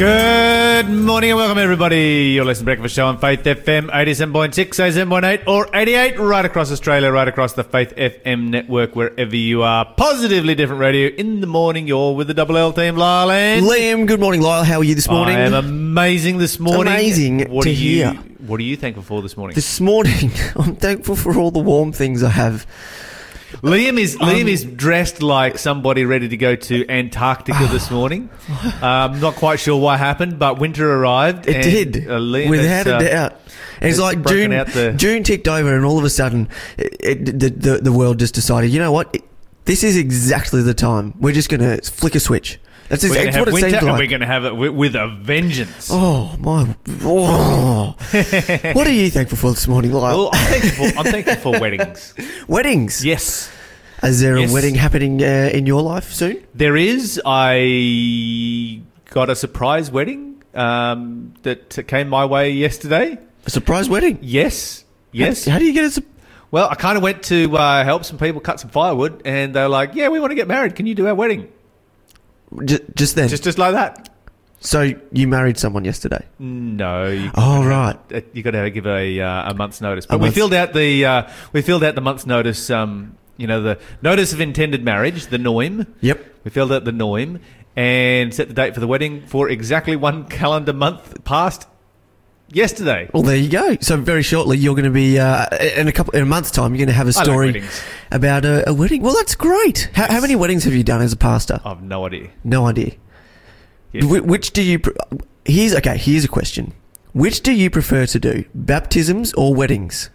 Good morning and welcome everybody. You're listening to Breakfast Show on Faith FM 87.6, 87.8 or 88 right across Australia, right across the Faith FM network, wherever you are. Positively different radio in the morning. You're with the Double L team, Lyle and Liam, good morning, Lyle. How are you this morning? I am amazing this morning. Amazing What to are you? hear. What are you thankful for this morning? This morning, I'm thankful for all the warm things I have. Liam is Um, Liam is dressed like somebody ready to go to Antarctica this morning. Um, not quite sure what happened, but winter arrived. It and, did, uh, Liam without has, uh, a doubt. And it's like June. out the- June ticked over, and all of a sudden, it, it, the, the the world just decided. You know what? It- this is exactly the time. We're just going to flick a switch. That's We're exactly have what it winter, seems and like. we're going to have it with, with a vengeance. Oh my! Oh. what are you thankful for this morning, Lyle? Well, I'm thankful. For, I'm thankful for weddings. Weddings. Yes, Is there Yes. a wedding happening uh, in your life soon? there is. I got a surprise wedding um, that came my way yesterday. A surprise wedding. Yes, yes. How, how do you get a? Well, I kind of went to uh, help some people cut some firewood, and they're like, "Yeah, we want to get married. Can you do our wedding?" Just, just then. Just, just like that. so you married someone yesterday. No. You, Oh right. uh, you got to give a uh, a month's notice. But A we month's- filled out the uh, we filled out the month's notice. Um, you know, the notice of intended marriage, the NOIM. Yep. We filled out the NOIM and set the date for the wedding for exactly one calendar month past yesterday. Well, there you go. So very shortly, you're going to be uh, in a couple in a month's time. You're going to have a story weddings. about a, a wedding. Well, that's great. How, how many weddings have you done as a pastor? I've no idea. No idea. Yes. Wh- which do you? Pre- here's okay. Here's a question. Which do you prefer to do, baptisms or weddings?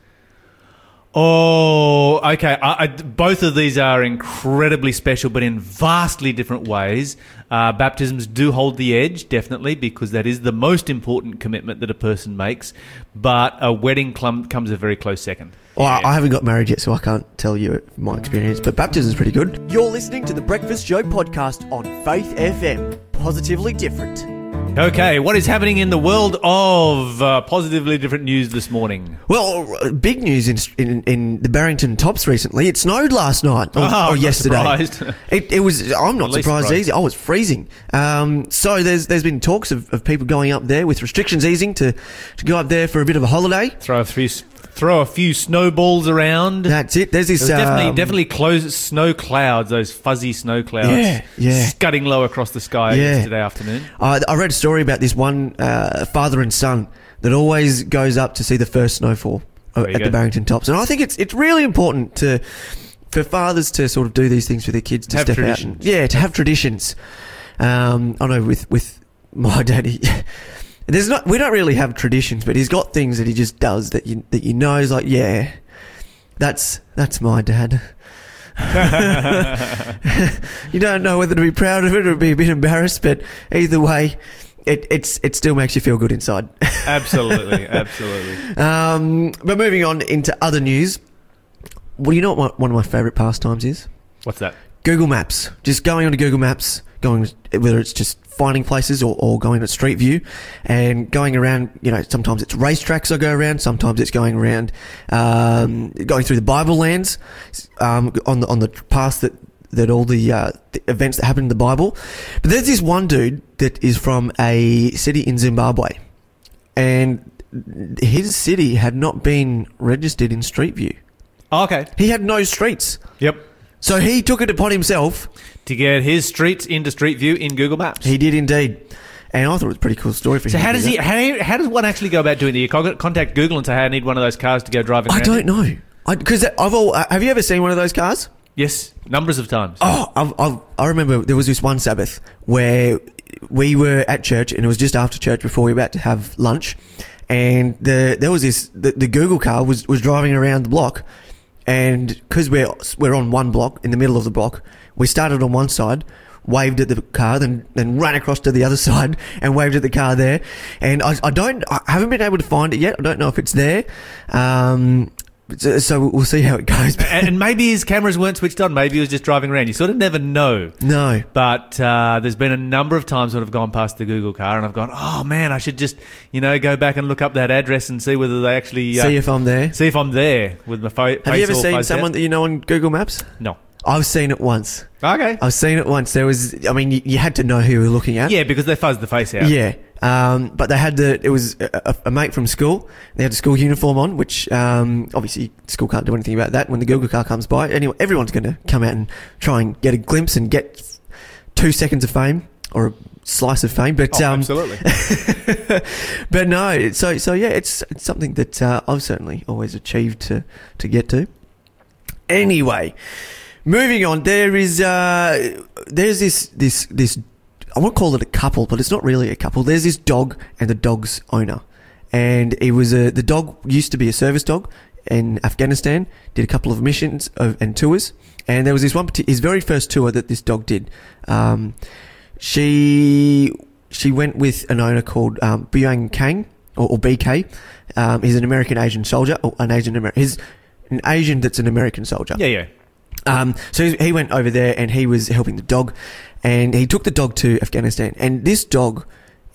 Oh, okay. I, I, both of these are incredibly special, but in vastly different ways. Uh, baptisms do hold the edge, definitely, because that is the most important commitment that a person makes. But a wedding clum- comes a very close second. Well, I- I haven't got married yet, so I can't tell you my experience. But baptism is pretty good. You're listening to the Breakfast Show podcast on Faith FM. Positively different. Okay, what is happening in the world of uh, positively different news this morning? Well, uh, big news in, in in the Barrington Tops recently. It snowed last night or, Oh, or I'm not yesterday. surprised. It, it was. I'm not surprised, surprised. either. I was freezing. Um, so there's there's been talks of, of people going up there with restrictions easing to to go up there for a bit of a holiday. Throw a few, throw a few snowballs around. That's it. There's this There's definitely, um, definitely close snow clouds, those fuzzy snow clouds, Yeah, yeah. scudding low across the sky Yeah. yesterday afternoon. I, I read a story about this one uh, father and son that always goes up to see the first snowfall uh, at the. Barrington Tops, and I think it's it's really important to for fathers to sort of do these things for their kids to Have step traditions. out. Yeah, to have traditions. Um, I know with with my daddy. There's not. We don't really have traditions, but he's got things that he just does that you that you know is like, yeah, that's that's my dad. you don't know whether to be proud of it or be a bit embarrassed, but either way, it it's it still makes you feel good inside. Absolutely, absolutely. um, but moving on into other news, well, you know what one of my favourite pastimes is? What's that? Google Maps. Just going onto Google Maps, going whether it's just finding places or, or going to Street View and going around. You know, sometimes it's racetracks I go around. Sometimes it's going around, um, going through the Bible lands um, on the on the path that that all the, uh, the events that happen in the Bible. But there's this one dude that is from a city in Zimbabwe, and his city had not been registered in Street View. Oh, okay. He had no streets. Yep. So he took it upon himself To get his streets into Street View in Google Maps. He did indeed. And I thought it was a pretty cool story for so him. how does he? How, how does one actually go about doing it? You contact Google and say, "Hey, I need one of those cars to go driving." I don't in." know. Because I've all. uh, Have you ever seen one of those cars? Yes, numbers of times. Oh, I've, I've, I remember there was this one Sabbath where we were at church and it was just after church before we were about to have lunch, and the there was this the, the Google car was was driving around the block, and because we're we're on one block in the middle of the block, we started on one side. Waved at the car, then then ran across to the other side and waved at the car there. And I, I don't, I haven't been able to find it yet. I don't know if it's there. Um, so, so we'll see how it goes. and, maybe his cameras weren't switched on. Maybe he was just driving around. You sort of never know. no, But uh, there's been a number of times when I've gone past the Google car and I've gone, oh man, I should just, you know, go back and look up that address and see whether they actually uh, see if I'm there. see if I'm there with my phone. Have you ever seen someone that you know on Google Maps? No. I've seen it once. Okay. I've seen it once. There was, I mean, you, you had to know who you were looking at. Yeah, because they fuzzed the face out. Yeah. Um, but they had the, it was a, a, mate from school. They had a school uniform on, which, um, obviously school can't do anything about that. When the Google car comes by, anyway, everyone's going to come out and try and get a glimpse and get two seconds of fame or a slice of fame. But, Oh, um, absolutely. but no, so, so yeah, it's, it's something that, uh, I've certainly always achieved to, to get to. Anyway, moving on, there is, uh, there's this, this, this, I won't call it a couple, but it's not really a couple. There's this dog and the dog's owner. And it was a, the dog used to be a service dog in Afghanistan, did a couple of missions of, and tours. And there was this one, his very first tour that this dog did. Um, she, she went with an owner called, um, Byung Kang, or, or BK. Um, he's an American Asian soldier, or an Asian American, he's an Asian that's an American soldier. yeah, yeah. Um, so he went over there and he was helping the dog, and he took the dog to Afghanistan. And this dog,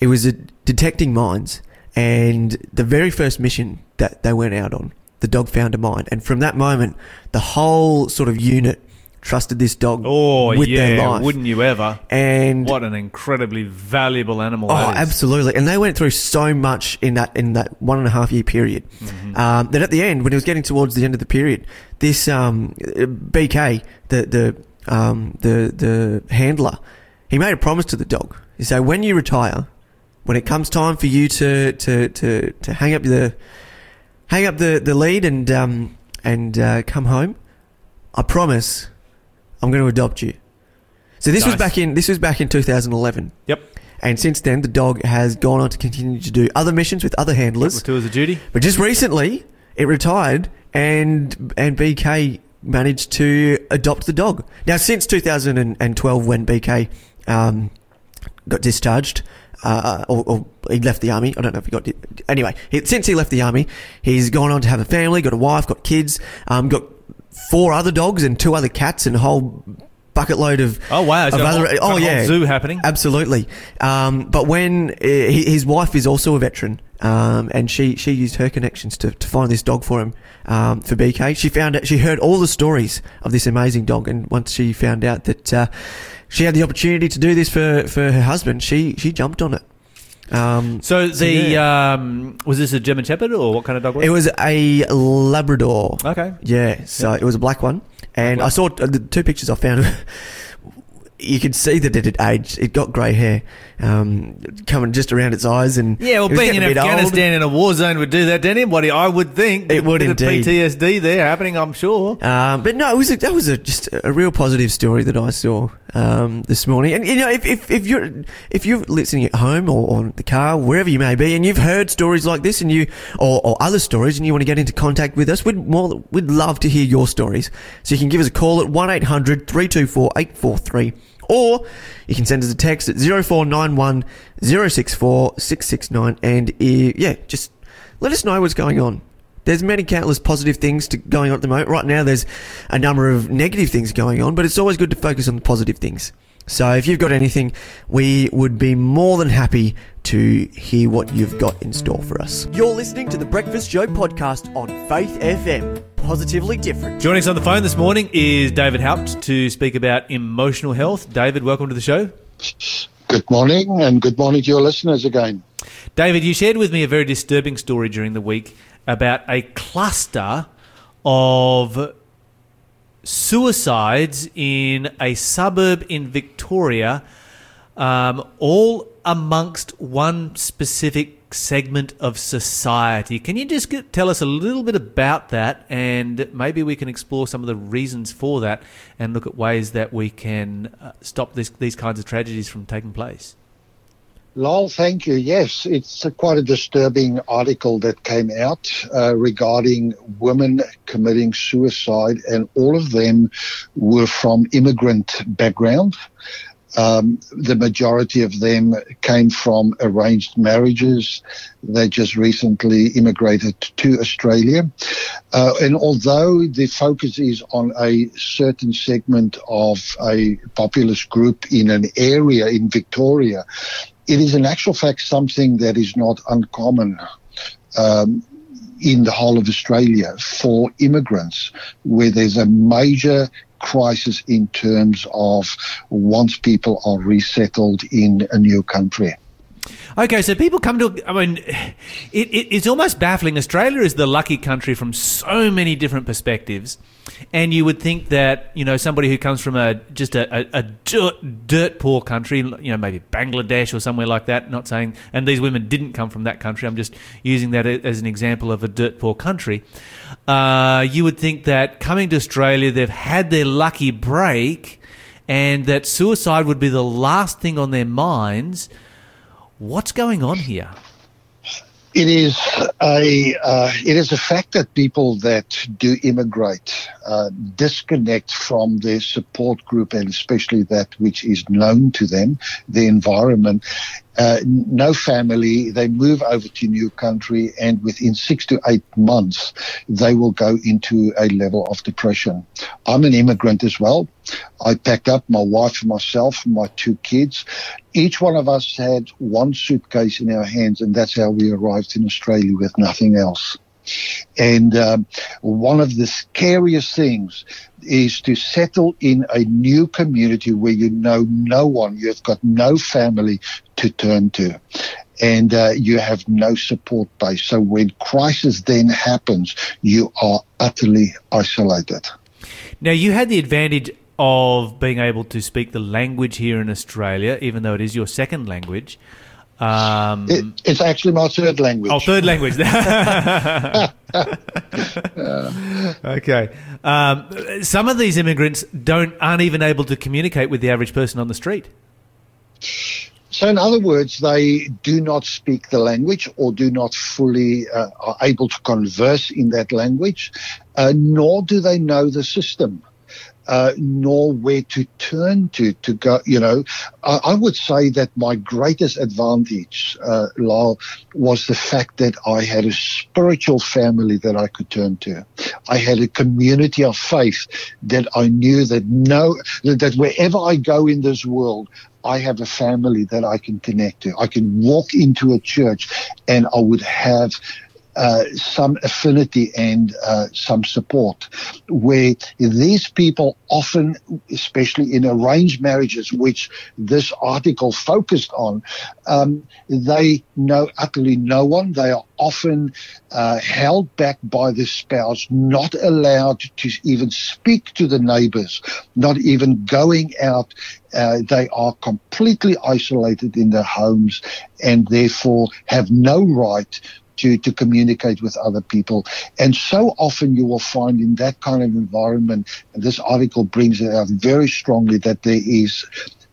it was a detecting mines. And the very first mission that they went out on, the dog found a mine, and from that moment, the whole sort of unit trusted this dog Oh, with their yeah. life. Wouldn't you ever? and What an incredibly valuable animal Oh, that is. absolutely. And they went through so much in that in that one and a half year period. Mm-hmm. Um, that at the end, when it was getting towards the end of the period, this um, BK, the the um, the the handler, he made a promise to the dog. He said, "When you retire, when it comes time for you to to to, to hang up the hang up the, the lead and um, and uh, come home, I promise I'm going to adopt you." So this was back in this was back in 2011. Yep. And since then, the dog has gone on to continue to do other missions with other handlers. Tours of duty. But just recently, it retired, and and BK managed to adopt the dog. Now, since 2012, when BK um, got discharged, uh, or, or he left the army. I don't know if he got. Di- anyway, he, since he left the army, he's gone on to have a family, got a wife, got kids, um, got four other dogs and two other cats, and a whole bucket load of Oh, wow. Of other- whole- oh yeah, zoo happening. Absolutely. Um, but when uh, his wife is also a veteran, um, and she, she used her connections to, to find this dog for him um, for BK. She found out, she heard all the stories of this amazing dog, and once she found out that uh, she had the opportunity to do this for, for her husband, she she jumped on it. Um, So the yeah. um, was this a German Shepherd or what kind of dog was it It was a Labrador. Okay. Yeah, so it was a black one, and Black. I saw uh, the two pictures I found. you could see that it had aged. It got grey hair um, coming just around its eyes, and Yeah, well, being in getting a bit old. Afghanistan in a war zone would do that to anybody. I would think It would indeed. PTSD there happening. I'm sure. Um, but no, it was a, that was a, just a real positive story that I saw um, this morning. And you know, if, if, if you're if you're listening at home or on the car, wherever you may be, and you've heard stories like this, and you or, or other stories, and you want to get into contact with us, we'd more we'd love to hear your stories. So you can give us a call at one 324 843 or you can send us a text at 0491 064 669 and uh, yeah, just let us know what's going on. There's many countless positive things to, going on at the moment. Right now, there's a number of negative things going on, but it's always good to focus on the positive things. So if you've got anything, we would be more than happy to hear what you've got in store for us. You're listening to the Breakfast Show podcast on Faith FM. Positively different. Joining us on the phone this morning is David Haupt to speak about emotional health. David, welcome to the show. Good morning, and good morning to your listeners again. David, you shared with me a very disturbing story during the week about a cluster of suicides in a suburb in Victoria, um, all amongst one specific segment of society. Can you just get, tell us a little bit about that, and maybe we can explore some of the reasons for that, and look at ways that we can uh, stop this, these kinds of tragedies from taking place? Lyle, thank you. Yes, it's a, quite a disturbing article that came out uh, regarding women committing suicide, and all of them were from immigrant background. Um, the majority of them came from arranged marriages. They just recently immigrated to Australia. Uh, and although the focus is on a certain segment of a populist group in an area in Victoria, it is in actual fact something that is not uncommon. Um, in the whole of Australia for immigrants, where there's a major crisis in terms of once people are resettled in a new country. Okay, so people come to. I mean, it, it, it's almost baffling. Australia is the lucky country from so many different perspectives, and you would think that you know somebody who comes from a just a, a, a dirt, dirt poor country, you know, maybe Bangladesh or somewhere like that. Not saying, and these women didn't come from that country. I'm just using that as an example of a dirt poor country. Uh, you would think that coming to Australia, they've had their lucky break, and that suicide would be the last thing on their minds What's going on here? It is a uh, it is a fact that people that do immigrate uh, disconnect from their support group and especially that which is known to them, the environment, uh, no family. They move over to new country, and within six to eight months, they will go into a level of depression. I'm an immigrant as well. I packed up my wife, and myself, and my two kids. Each one of us had one suitcase in our hands, and that's how we arrived in Australia with nothing else. And um, one of the scariest things is to settle in a new community where you know no one, you've got no family to turn to. And uh, you have no support base. So when crisis then happens, you are utterly isolated. Now, you had the advantage of being able to speak the language here in Australia, even though it is your second language. Um, it, it's actually my third language. Oh, third language. okay. Um, some of these immigrants don't aren't even able to communicate with the average person on the street. So, in other words, they do not speak the language or do not fully uh, are able to converse in that language, uh, nor do they know the system uh, nor where to turn to to go. You know, I, I would say that my greatest advantage, uh, Lyle, was the fact that I had a spiritual family that I could turn to. I had a community of faith that I knew that no, that wherever I go in this world, I have a family that I can connect to. I can walk into a church and I would have uh, some affinity and uh, some support, where these people often, especially in arranged marriages, which this article focused on, um, they know utterly no one. They are often uh, held back by the spouse, not allowed to even speak to the neighbors, not even going out. Uh, they are completely isolated in their homes and therefore have no right to, to communicate with other people. And so often you will find in that kind of environment, and this article brings it out very strongly, that there is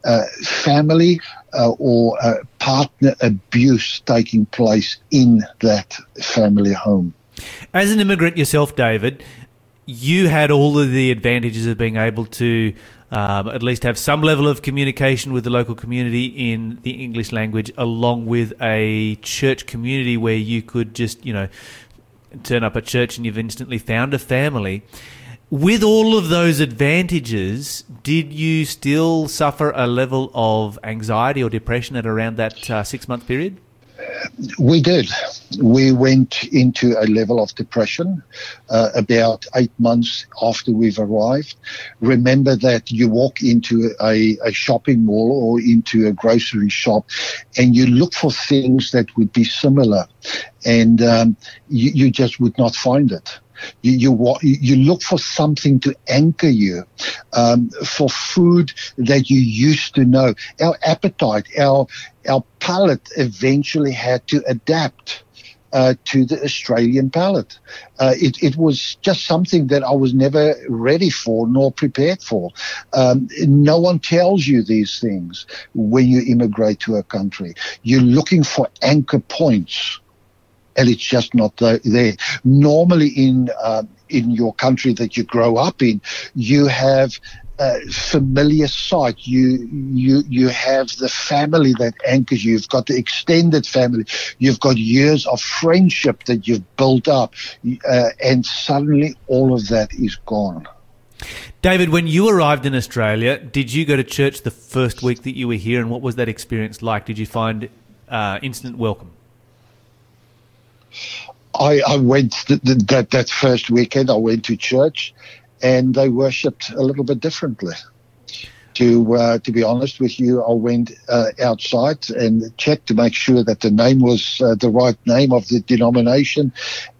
uh, family uh, or uh, partner abuse taking place in that family home. As an immigrant yourself, David, you had all of the advantages of being able to um, at least have some level of communication with the local community in the English language, along with a church community where you could just, you know, turn up at church and you've instantly found a family. With all of those advantages, did you still suffer a level of anxiety or depression at around that uh, six month period? We did. We went into a level of depression uh, about eight months after we've arrived. Remember that you walk into a, a shopping mall or into a grocery shop and you look for things that would be similar and um, you, you just would not find it. You, you, you look for something to anchor you, um, for food that you used to know. Our appetite, our our palate eventually had to adapt. Uh, to the Australian palate. Uh, it, it, was just something that I was never ready for nor prepared for. Um, no one tells you these things when you immigrate to a country. You're looking for anchor points and it's just not there. Normally, in uh, in your country that you grow up in, you have a familiar sight. You you you have the family that anchors you. You've got the extended family. You've got years of friendship that you've built up, uh, and suddenly all of that is gone. David, when you arrived in Australia, did you go to church the first week that you were here, and what was that experience like? Did you find uh, instant welcome? I, I went the, the, that that first weekend. I went to church, and they worshipped a little bit differently. To uh, to be honest with you, I went uh, outside and checked to make sure that the name was uh, the right name of the denomination,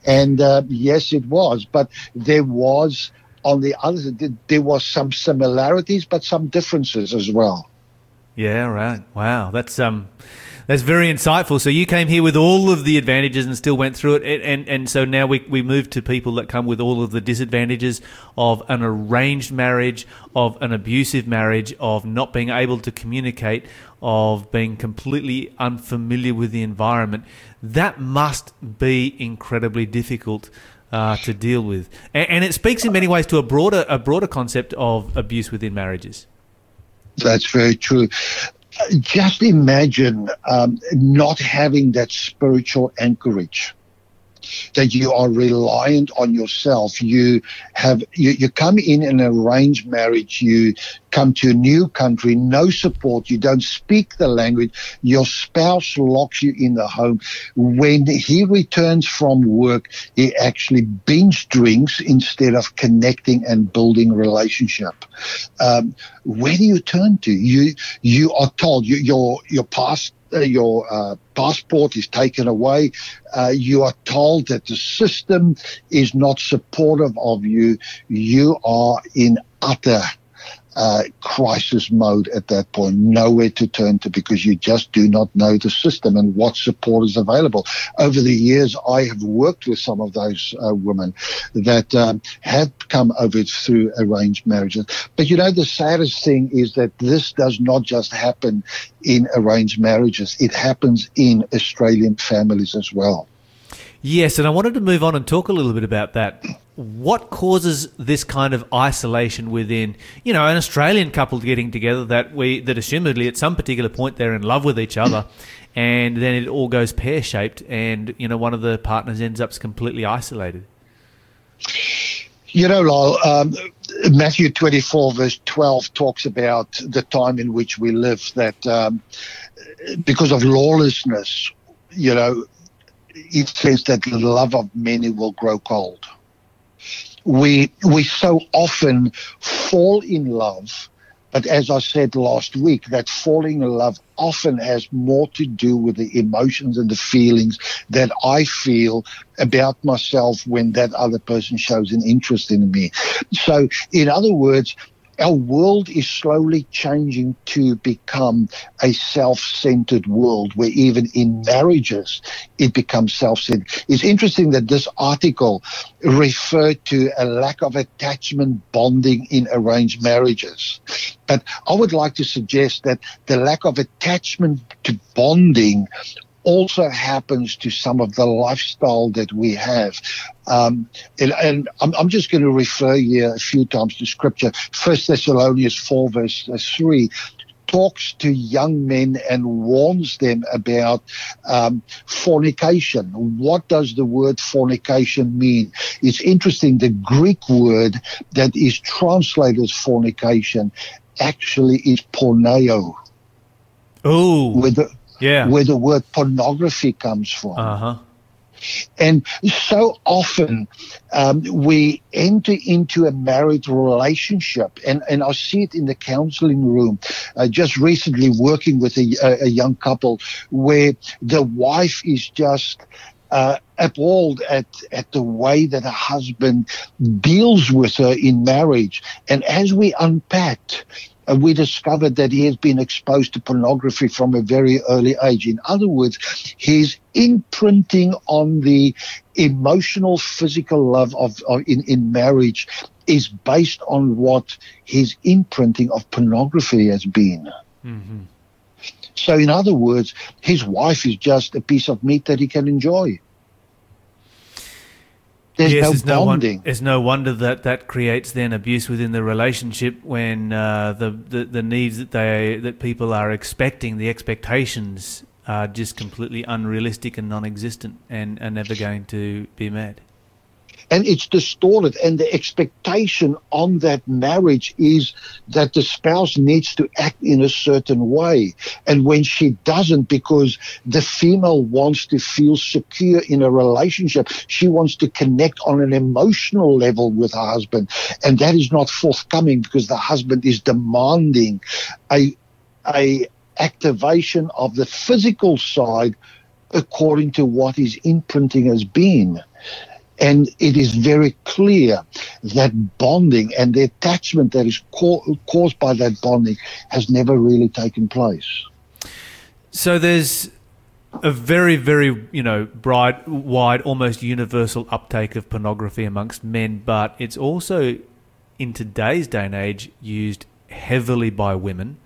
and uh, yes, it was. But there was on the other there was some similarities, but some differences as well. Yeah, right. Wow, that's um, that's very insightful. So you came here with all of the advantages and still went through it, and and, so now we we move to people that come with all of the disadvantages of an arranged marriage, of an abusive marriage, of not being able to communicate, of being completely unfamiliar with the environment. That must be incredibly difficult. Uh, to deal with, and, and it speaks in many ways to a broader a broader concept of abuse within marriages. That's very true just imagine um, not having that spiritual anchorage that you are reliant on yourself. You have you, you come in an arranged marriage. You come to a new country, no support. You don't speak the language. Your spouse locks you in the home. When he returns from work, he actually binge drinks instead of connecting and building relationship. Um, where do you turn to? You you are told you, your your past your uh, passport is taken away. Uh, you are told that the system is not supportive of you. You are in utter uh, crisis mode at that point, nowhere to turn to because you just do not know the system and what support is available. Over the years, I have worked with some of those uh, women that um, have come over through arranged marriages. But you know, the saddest thing is that this does not just happen in arranged marriages, it happens in Australian families as well. Yes, and I wanted to move on and talk a little bit about that. What causes this kind of isolation within you know an Australian couple getting together that we that assumedly at some particular point they're in love with each other and then it all goes pear shaped and you know one of the partners ends up completely isolated? You know Lyle, um, Matthew 24 verse 12 talks about the time in which we live that um, because of lawlessness you know it says that the love of many will grow cold we we so often fall in love but as I said last week, that falling in love often has more to do with the emotions and the feelings that I feel about myself when that other person shows an interest in me. So, in other words, our world is slowly changing to become a self-centered world where even in marriages it becomes self-centered. It's interesting that this article referred to a lack of attachment bonding in arranged marriages. But I would like to suggest that the lack of attachment to bonding also happens to some of the lifestyle that we have. Um, and, and I'm, I'm, just going to refer you a few times to scripture. First Thessalonians 4 verse 3 talks to young men and warns them about um, fornication. What does the word fornication mean? It's interesting. The Greek word that is translated as fornication actually is porneo. Oh, with the yeah. where the word pornography comes from. Uh-huh. And so often um, we enter into a married relationship, and, and I see it in the counseling room. Uh, just recently working with a, a, young couple where the wife is just uh, appalled at, at the way that a husband deals with her in marriage. And as we unpacked, and we discovered that he has been exposed to pornography from a very early age. In other words, his imprinting on the emotional, physical love of, of in, in marriage is based on what his imprinting of pornography has been. Mm-hmm. So, in other words, his wife is just a piece of meat that he can enjoy. There's yes, no it's bonding. No, it's no wonder that that creates then abuse within the relationship when uh, the, the the needs that they that people are expecting, the expectations are just completely unrealistic and non-existent and are never going to be met. And it's distorted. And the expectation on that marriage is that the spouse needs to act in a certain way. And when she doesn't, because the female wants to feel secure in a relationship, she wants to connect on an emotional level with her husband. And that is not forthcoming because the husband is demanding a, a activation of the physical side according to what his imprinting has been. And it is very clear that bonding and the attachment that is co- caused by that bonding has never really taken place. So there's a very, very, you know, bright, wide, almost universal uptake of pornography amongst men, but it's also in today's day and age used heavily by women.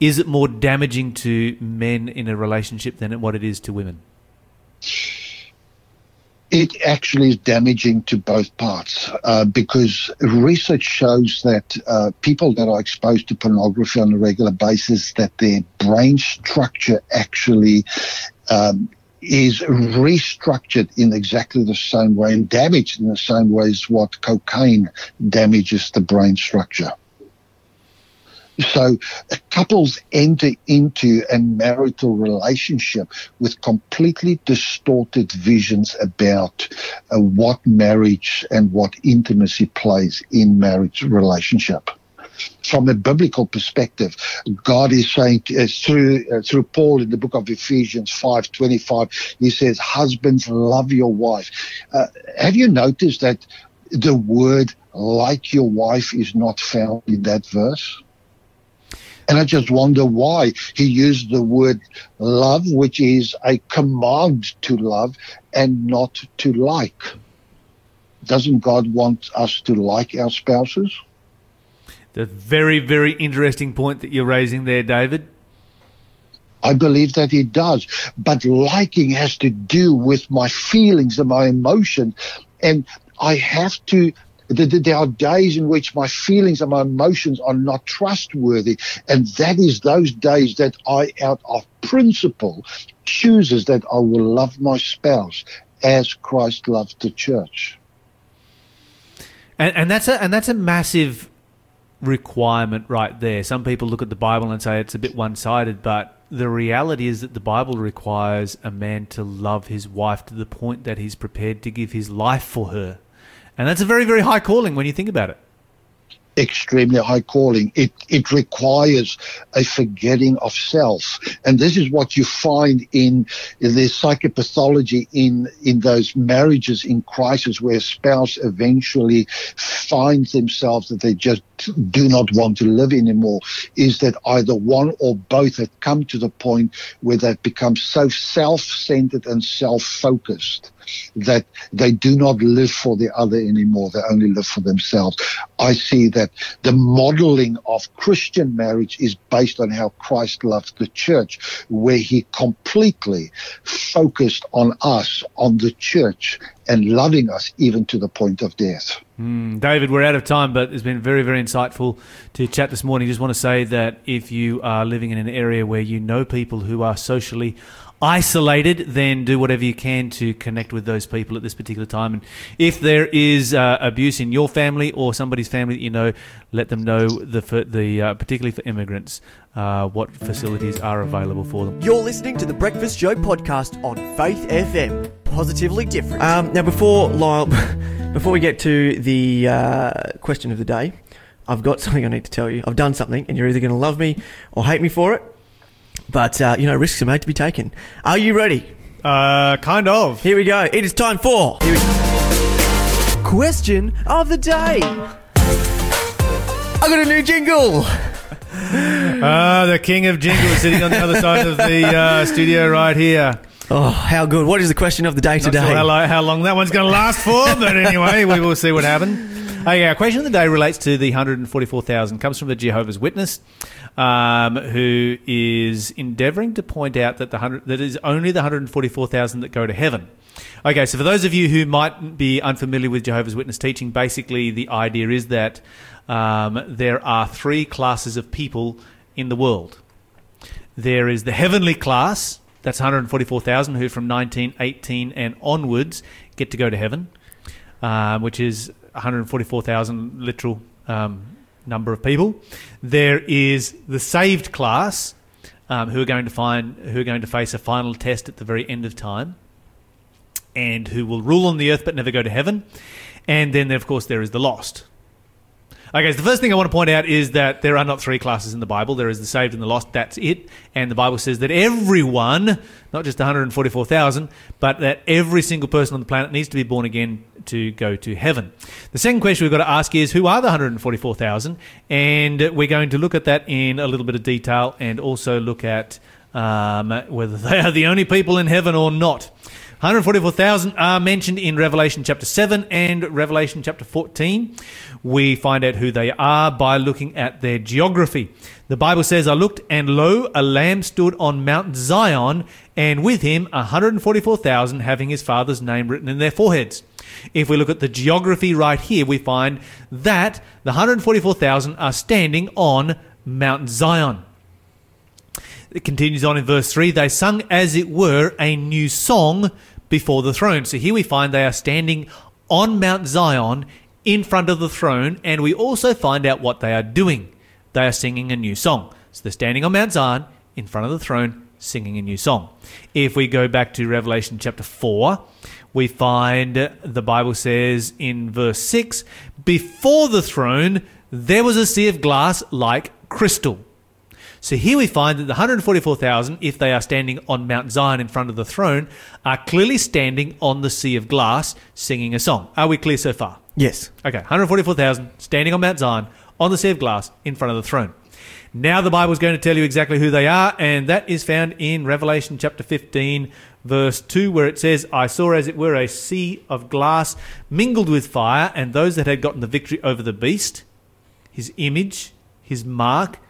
Is it more damaging to men in a relationship than what it is to women? It actually is damaging to both parts uh, because research shows that uh, people that are exposed to pornography on a regular basis that their brain structure actually um, is restructured in exactly the same way and damaged in the same way as what cocaine damages the brain structure. So couples enter into a marital relationship with completely distorted visions about uh, what marriage and what intimacy plays in marriage relationship from a biblical perspective, God is saying uh, through uh, through Paul in the book of Ephesians five twenty five, he says, "Husbands, love your wife." Uh, have you noticed that the word "like your wife" is not found in that verse? And I just wonder why he used the word love, which is a command to love and not to like. Doesn't God want us to like our spouses? The very, very interesting point that you're raising there, David. I believe that he does. But liking has to do with my feelings and my emotion. And I have to there are days in which my feelings and my emotions are not trustworthy. And that is those days that I, out of principle, chooses that I will love my spouse as Christ loved the church. And, and that's a and that's a massive requirement right there. Some people look at the Bible and say it's a bit one sided, but the reality is that the Bible requires a man to love his wife to the point that he's prepared to give his life for her. And that's a very, very high calling when you think about it extremely high calling. It it requires a forgetting of self, and this is what you find in, in the psychopathology in in those marriages in crisis where a spouse eventually finds themselves that they just do not want to live anymore. Is that either one or both have come to the point where they've become so self-centered and self-focused that they do not live for the other anymore. They only live for themselves. I see that the modeling of Christian marriage is based on how Christ loved the church, where he completely focused on us, on the church, and loving us even to the point of death. Mm, David, we're out of time, but it's been very, very insightful to chat this morning. Just want to say that if you are living in an area where you know people who are socially isolated, then do whatever you can to connect with those people at this particular time. And if there is uh, abuse in your family or somebody's family that you know, let them know the the uh, particularly for immigrants uh, what facilities are available for them. You're listening to the Breakfast Show podcast on Faith FM. Positively different. Um, now, before Lyle, before we get to the uh, question of the day, I've got something I need to tell you. I've done something, and you're either going to love me or hate me for it. But, uh, you know, risks are made to be taken. Are you ready? Uh, kind of. Here we go. It is time for. Question of the day. I got a new jingle. Ah, the king of jingles sitting on the other side of the uh, studio right here. Oh, how good. What is the question of the day Not today? sure how, lo- how long that one's going to last for, but anyway, we will see what happens. Okay, our question of the day relates to the 144,000. Comes from the Jehovah's Witness, um, who is endeavouring to point out that the hundred that is only the 144,000 that go to heaven. Okay, so for those of you who might be unfamiliar with Jehovah's Witness teaching, basically the idea is that um, there are three classes of people in the world. There is the heavenly class, that's 144,000 who from 1918 and onwards get to go to heaven. um, which is 144,000 literal um, number of people. There is the saved class, um, who are going to find who are going to face a final test at the very end of time, and who will rule on the earth but never go to heaven. And then, of course, there is the lost. Okay, so the first thing I want to point out is that there are not three classes in the Bible. There is the saved and the lost. That's it. And the Bible says that everyone, not just 144,000, but that every single person on the planet needs to be born again to go to heaven. The second question we've got to ask is who are the 144,000? And we're going to look at that in a little bit of detail and also look at um, whether they are the only people in heaven or not. 144,000 are mentioned in Revelation chapter 7 and Revelation chapter 14. We find out who they are by looking at their geography. The Bible says, I looked, and lo, a lamb stood on Mount Zion, and with him 144,000 having his father's name written in their foreheads. If we look at the geography right here, we find that the 144,000 are standing on Mount Zion. It continues on in verse 3 they sung as it were a new song before the throne. So here we find they are standing on Mount Zion in front of the throne, and we also find out what they are doing. They are singing a new song. So they're standing on Mount Zion in front of the throne, singing a new song. If we go back to Revelation chapter 4, we find the Bible says in verse 6 Before the throne, there was a sea of glass like crystal. So here we find that the 144,000, if they are standing on Mount Zion in front of the throne, are clearly standing on the sea of glass singing a song. Are we clear so far? Yes. Okay, 144,000 standing on Mount Zion on the sea of glass in front of the throne. Now the Bible is going to tell you exactly who they are, and that is found in Revelation chapter 15, verse 2, where it says, I saw as it were a sea of glass mingled with fire, and those that had gotten the victory over the beast, his image, his mark,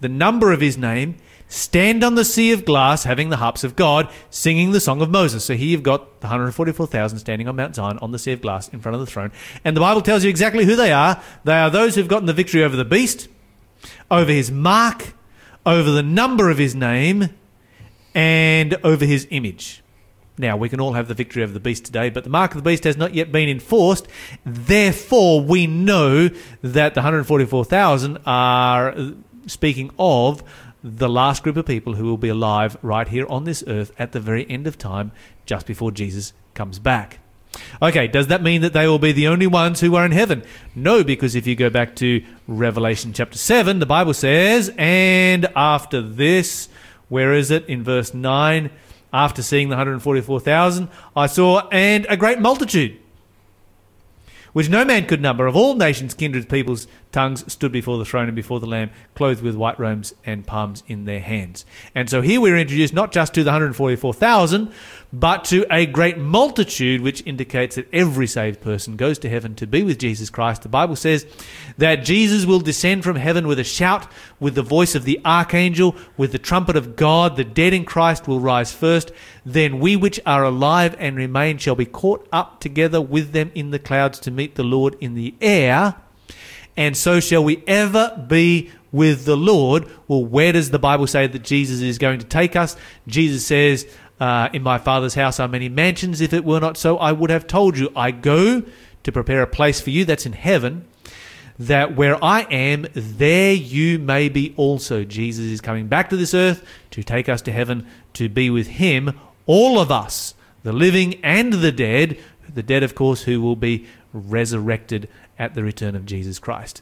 the number of his name, stand on the sea of glass, having the harps of God, singing the song of Moses. So here you've got the 144,000 standing on Mount Zion on the sea of glass in front of the throne. And the Bible tells you exactly who they are. They are those who've gotten the victory over the beast, over his mark, over the number of his name, and over his image. Now, we can all have the victory over the beast today, but the mark of the beast has not yet been enforced. Therefore, we know that the 144,000 are speaking of the last group of people who will be alive right here on this earth at the very end of time, just before Jesus comes back. Okay, does that mean that they will be the only ones who are in heaven? No, because if you go back to Revelation chapter 7, the Bible says, And after this, where is it? In verse 9, after seeing the 144,000, I saw, and a great multitude which no man could number, of all nations, kindreds, peoples, tongues, stood before the throne and before the Lamb, clothed with white robes and palms in their hands. And so here we're introduced not just to the 144,000, but to a great multitude, which indicates that every saved person goes to heaven to be with Jesus Christ. The Bible says that Jesus will descend from heaven with a shout, with the voice of the archangel, with the trumpet of God. The dead in Christ will rise first. Then we which are alive and remain shall be caught up together with them in the clouds to meet the Lord in the air. And so shall we ever be with the Lord. Well, where does the Bible say that Jesus is going to take us? Jesus says, uh, in my Father's house are many mansions. If it were not so, I would have told you. I go to prepare a place for you that's in heaven, that where I am, there you may be also. Jesus is coming back to this earth to take us to heaven to be with Him, all of us, the living and the dead. The dead, of course, who will be resurrected at the return of Jesus Christ.